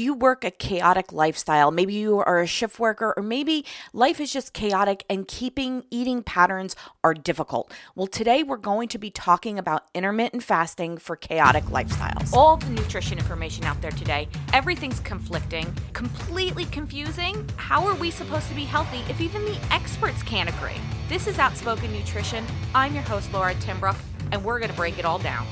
Do you work a chaotic lifestyle? Maybe you are a shift worker, or maybe life is just chaotic and keeping eating patterns are difficult. Well, today we're going to be talking about intermittent fasting for chaotic lifestyles. All the nutrition information out there today, everything's conflicting, completely confusing. How are we supposed to be healthy if even the experts can't agree? This is Outspoken Nutrition. I'm your host, Laura Timbrook, and we're going to break it all down.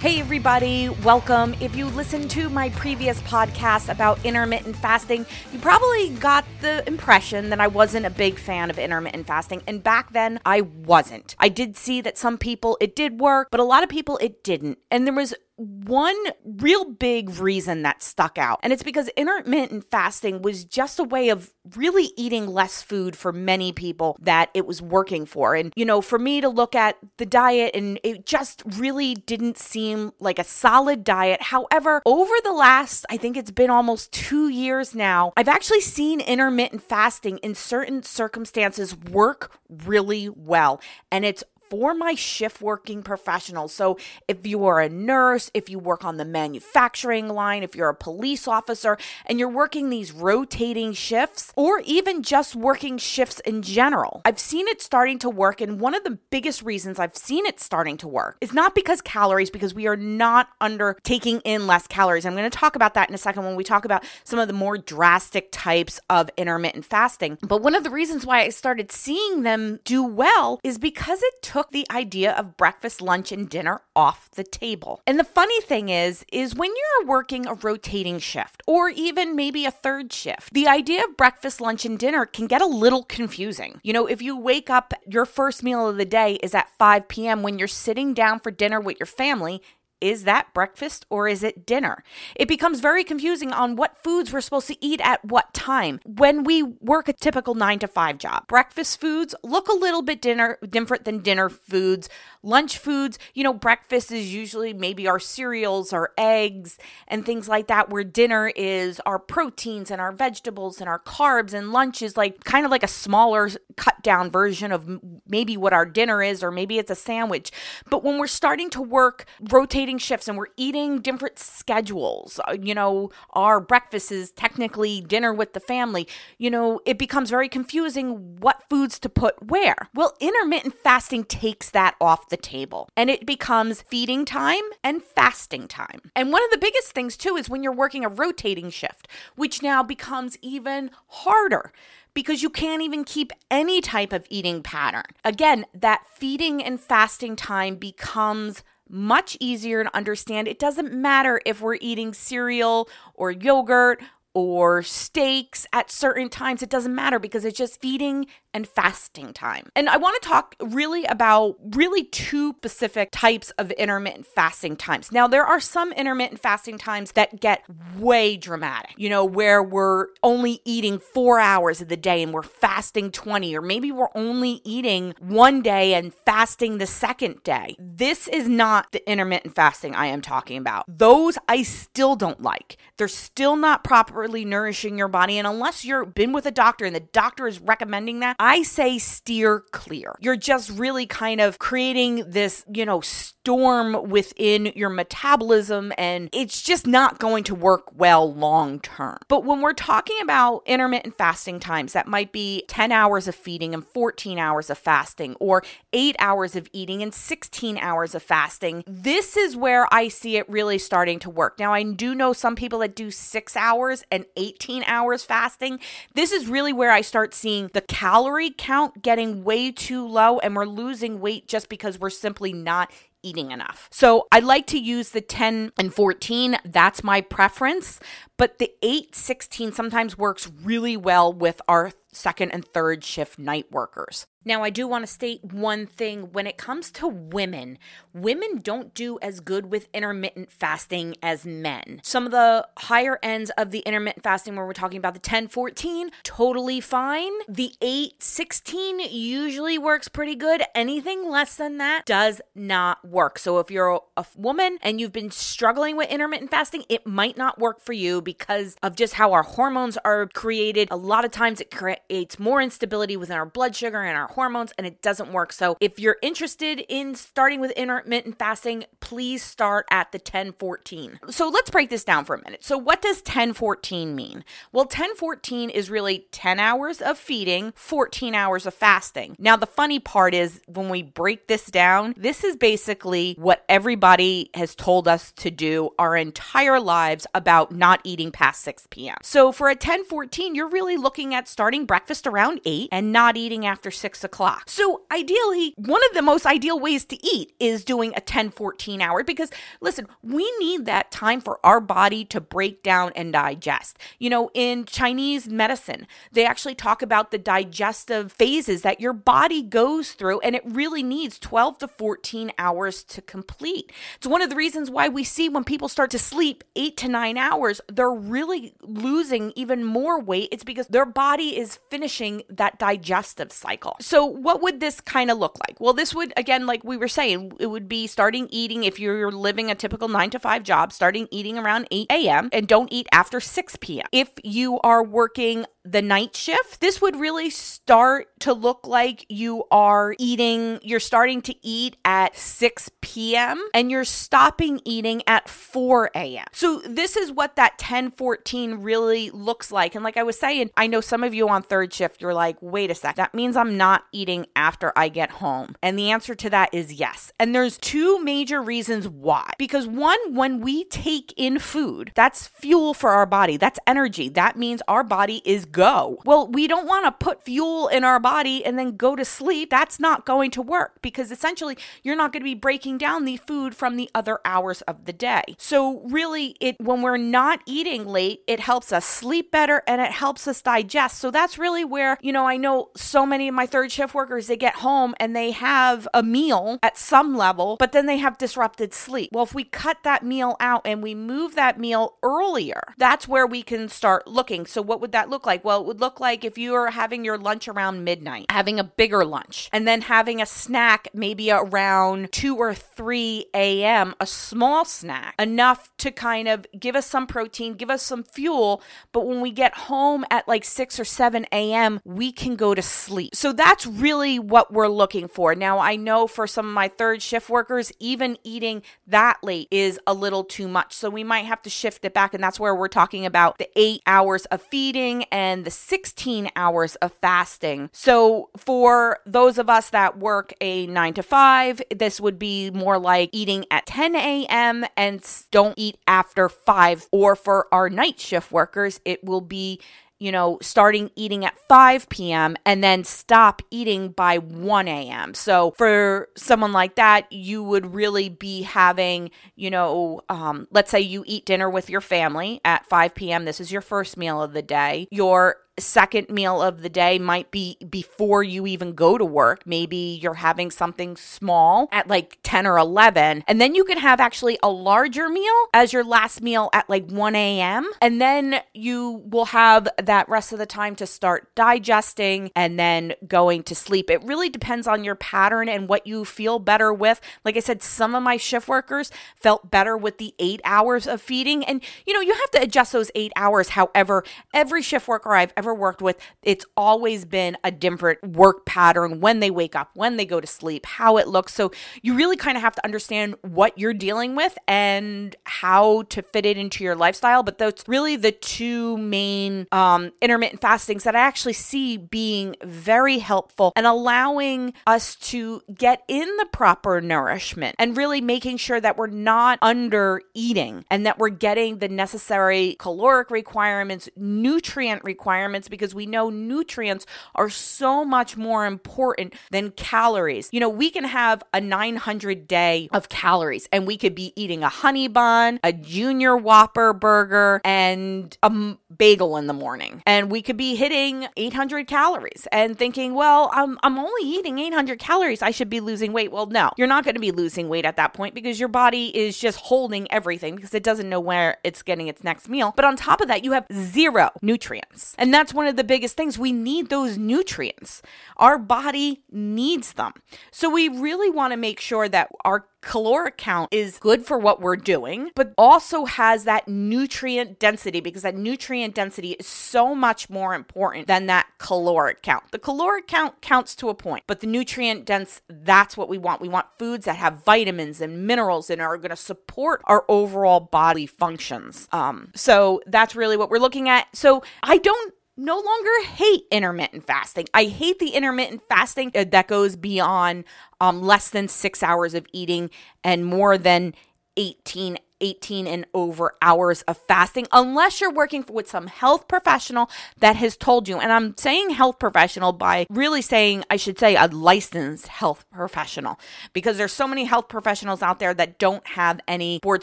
Hey, everybody, welcome. If you listened to my previous podcast about intermittent fasting, you probably got the impression that I wasn't a big fan of intermittent fasting. And back then, I wasn't. I did see that some people it did work, but a lot of people it didn't. And there was one real big reason that stuck out, and it's because intermittent fasting was just a way of really eating less food for many people that it was working for. And, you know, for me to look at the diet, and it just really didn't seem like a solid diet. However, over the last, I think it's been almost two years now, I've actually seen intermittent fasting in certain circumstances work really well. And it's for my shift working professionals. So, if you are a nurse, if you work on the manufacturing line, if you're a police officer and you're working these rotating shifts, or even just working shifts in general, I've seen it starting to work. And one of the biggest reasons I've seen it starting to work is not because calories, because we are not under taking in less calories. I'm going to talk about that in a second when we talk about some of the more drastic types of intermittent fasting. But one of the reasons why I started seeing them do well is because it took took the idea of breakfast, lunch, and dinner off the table. And the funny thing is, is when you're working a rotating shift or even maybe a third shift, the idea of breakfast, lunch, and dinner can get a little confusing. You know, if you wake up, your first meal of the day is at 5 p.m. when you're sitting down for dinner with your family, is that breakfast or is it dinner? It becomes very confusing on what foods we're supposed to eat at what time when we work a typical nine to five job. Breakfast foods look a little bit dinner different than dinner foods. Lunch foods, you know, breakfast is usually maybe our cereals, our eggs, and things like that, where dinner is our proteins and our vegetables and our carbs, and lunch is like kind of like a smaller cut down version of maybe what our dinner is, or maybe it's a sandwich. But when we're starting to work rotating rotating shifts and we're eating different schedules. Uh, you know, our breakfast is technically dinner with the family. You know, it becomes very confusing what foods to put where. Well, intermittent fasting takes that off the table and it becomes feeding time and fasting time. And one of the biggest things too is when you're working a rotating shift, which now becomes even harder because you can't even keep any type of eating pattern. Again, that feeding and fasting time becomes much easier to understand. It doesn't matter if we're eating cereal or yogurt or steaks at certain times. It doesn't matter because it's just feeding and fasting time. And I want to talk really about really two specific types of intermittent fasting times. Now, there are some intermittent fasting times that get way dramatic, you know, where we're only eating four hours of the day and we're fasting 20, or maybe we're only eating one day and fasting the second day. This is not the intermittent fasting I am talking about. Those I still don't like. They're still not properly nourishing your body. And unless you've been with a doctor and the doctor is recommending that, I say steer clear. You're just really kind of creating this, you know, storm within your metabolism, and it's just not going to work well long term. But when we're talking about intermittent fasting times, that might be 10 hours of feeding and 14 hours of fasting, or eight hours of eating and 16 hours of fasting, this is where I see it really starting to work. Now, I do know some people that do six hours and 18 hours fasting. This is really where I start seeing the calorie count getting way too low and we're losing weight just because we're simply not eating enough. So I like to use the 10 and 14. That's my preference. But the 8, 16 sometimes works really well with our second and third shift night workers. Now, I do want to state one thing when it comes to women, women don't do as good with intermittent fasting as men. Some of the higher ends of the intermittent fasting, where we're talking about the 10 14, totally fine. The 8 16 usually works pretty good. Anything less than that does not work. So, if you're a woman and you've been struggling with intermittent fasting, it might not work for you because of just how our hormones are created. A lot of times it creates more instability within our blood sugar and our hormones, and it doesn't work. So if you're interested in starting with intermittent fasting, please start at the 1014. So let's break this down for a minute. So, what does 1014 mean? Well, 1014 is really 10 hours of feeding, 14 hours of fasting. Now, the funny part is when we break this down, this is basically what everybody has told us to do our entire lives about not eating past 6 p.m. So, for a 1014, you're really looking at starting breakfast around 8 and not eating after 6 o'clock. So, ideally, one of the most ideal ways to eat is doing a 1014 hour because, listen, we need that time for our body to break down and digest. You know, in Chinese medicine, they actually talk about the digestive phases that your body goes through, and it really needs 12 to 14 hours to complete. It's one of the reasons why we see when people start to sleep eight to nine hours, they're really losing even more weight. It's because their body is finishing that digestive cycle. So, what would this kind of look like? Well, this would, again, like we were saying, it would be starting eating if you're living a typical nine to five job, starting eating around 8 a.m. and don't eat after 6 p.m. If you are working the night shift, this would really start to look like you are eating, you're starting to eat at 6 p.m. and you're stopping eating at 4 a.m. So, this is what that 10 14 really looks like. And like I was saying, I know some of you on third shift, you're like, wait a sec, that means I'm not eating after I get home. And the answer to that is yes. And there's two major reasons why. Because one, when we take in food, that's fuel for our body, that's energy. That means our body is go. Well, we don't want to put fuel in our body and then go to sleep. That's not going to work because essentially you're not going to be breaking down the food from the other hours of the day. So really it when we're not eating late, it helps us sleep better and it helps us digest. So that's really where, you know, I know so many of my third shift workers they get home and they have a meal at some level, but then they have disrupted sleep. Well, if we cut that meal out and we move that meal earlier, that's where we can start looking. So what would that look like? Well, it would look like if you are having your lunch around midnight, having a bigger lunch, and then having a snack maybe around 2 or 3 a.m., a small snack, enough to kind of give us some protein, give us some fuel. But when we get home at like 6 or 7 a.m., we can go to sleep. So that's really what we're looking for. Now, I know for some of my third shift workers, even eating that late is a little too much. So we might have to shift it back. And that's where we're talking about the eight hours of feeding and the 16 hours of fasting. So for those of us that work a nine to five, this would be more like eating at 10 a.m. and don't eat after five. Or for our night shift workers, it will be you know, starting eating at 5 p.m. and then stop eating by 1 a.m. So for someone like that, you would really be having, you know, um, let's say you eat dinner with your family at 5 p.m. This is your first meal of the day. Your second meal of the day might be before you even go to work. Maybe you're having something small at like 10 or 11. And then you can have actually a larger meal as your last meal at like 1 a.m. And then you will have that rest of the time to start digesting and then going to sleep. It really depends on your pattern and what you feel better with. Like I said, some of my shift workers felt better with the eight hours of feeding. And, you know, you have to adjust those eight hours. However, every shift worker I've ever ever worked with, it's always been a different work pattern when they wake up, when they go to sleep, how it looks. So you really kind of have to understand what you're dealing with and how to fit it into your lifestyle. But that's really the two main um, intermittent fastings that I actually see being very helpful and allowing us to get in the proper nourishment and really making sure that we're not under eating and that we're getting the necessary caloric requirements, nutrient requirements because we know nutrients are so much more important than calories. You know, we can have a 900 day of calories and we could be eating a honey bun, a junior whopper burger, and a bagel in the morning. And we could be hitting 800 calories and thinking, well, I'm, I'm only eating 800 calories. I should be losing weight. Well, no, you're not going to be losing weight at that point because your body is just holding everything because it doesn't know where it's getting its next meal. But on top of that, you have zero nutrients. And that's one of the biggest things. We need those nutrients. Our body needs them. So we really want to make sure that our caloric count is good for what we're doing, but also has that nutrient density because that nutrient density is so much more important than that caloric count. The caloric count counts to a point, but the nutrient dense, that's what we want. We want foods that have vitamins and minerals and are going to support our overall body functions. Um, so that's really what we're looking at. So I don't no longer hate intermittent fasting. I hate the intermittent fasting that goes beyond um, less than six hours of eating and more than 18 18 and over hours of fasting unless you're working with some health professional that has told you and I'm saying health professional by really saying I should say a licensed health professional because there's so many health professionals out there that don't have any board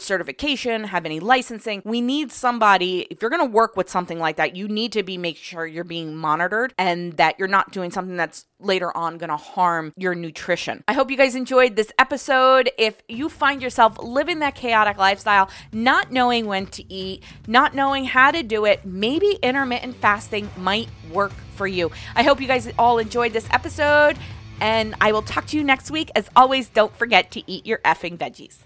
certification, have any licensing. We need somebody if you're going to work with something like that, you need to be make sure you're being monitored and that you're not doing something that's later on going to harm your nutrition. I hope you guys enjoyed this episode. If you find yourself living that chaotic lifestyle, not knowing when to eat, not knowing how to do it, maybe intermittent fasting might work for you. I hope you guys all enjoyed this episode, and I will talk to you next week. As always, don't forget to eat your effing veggies.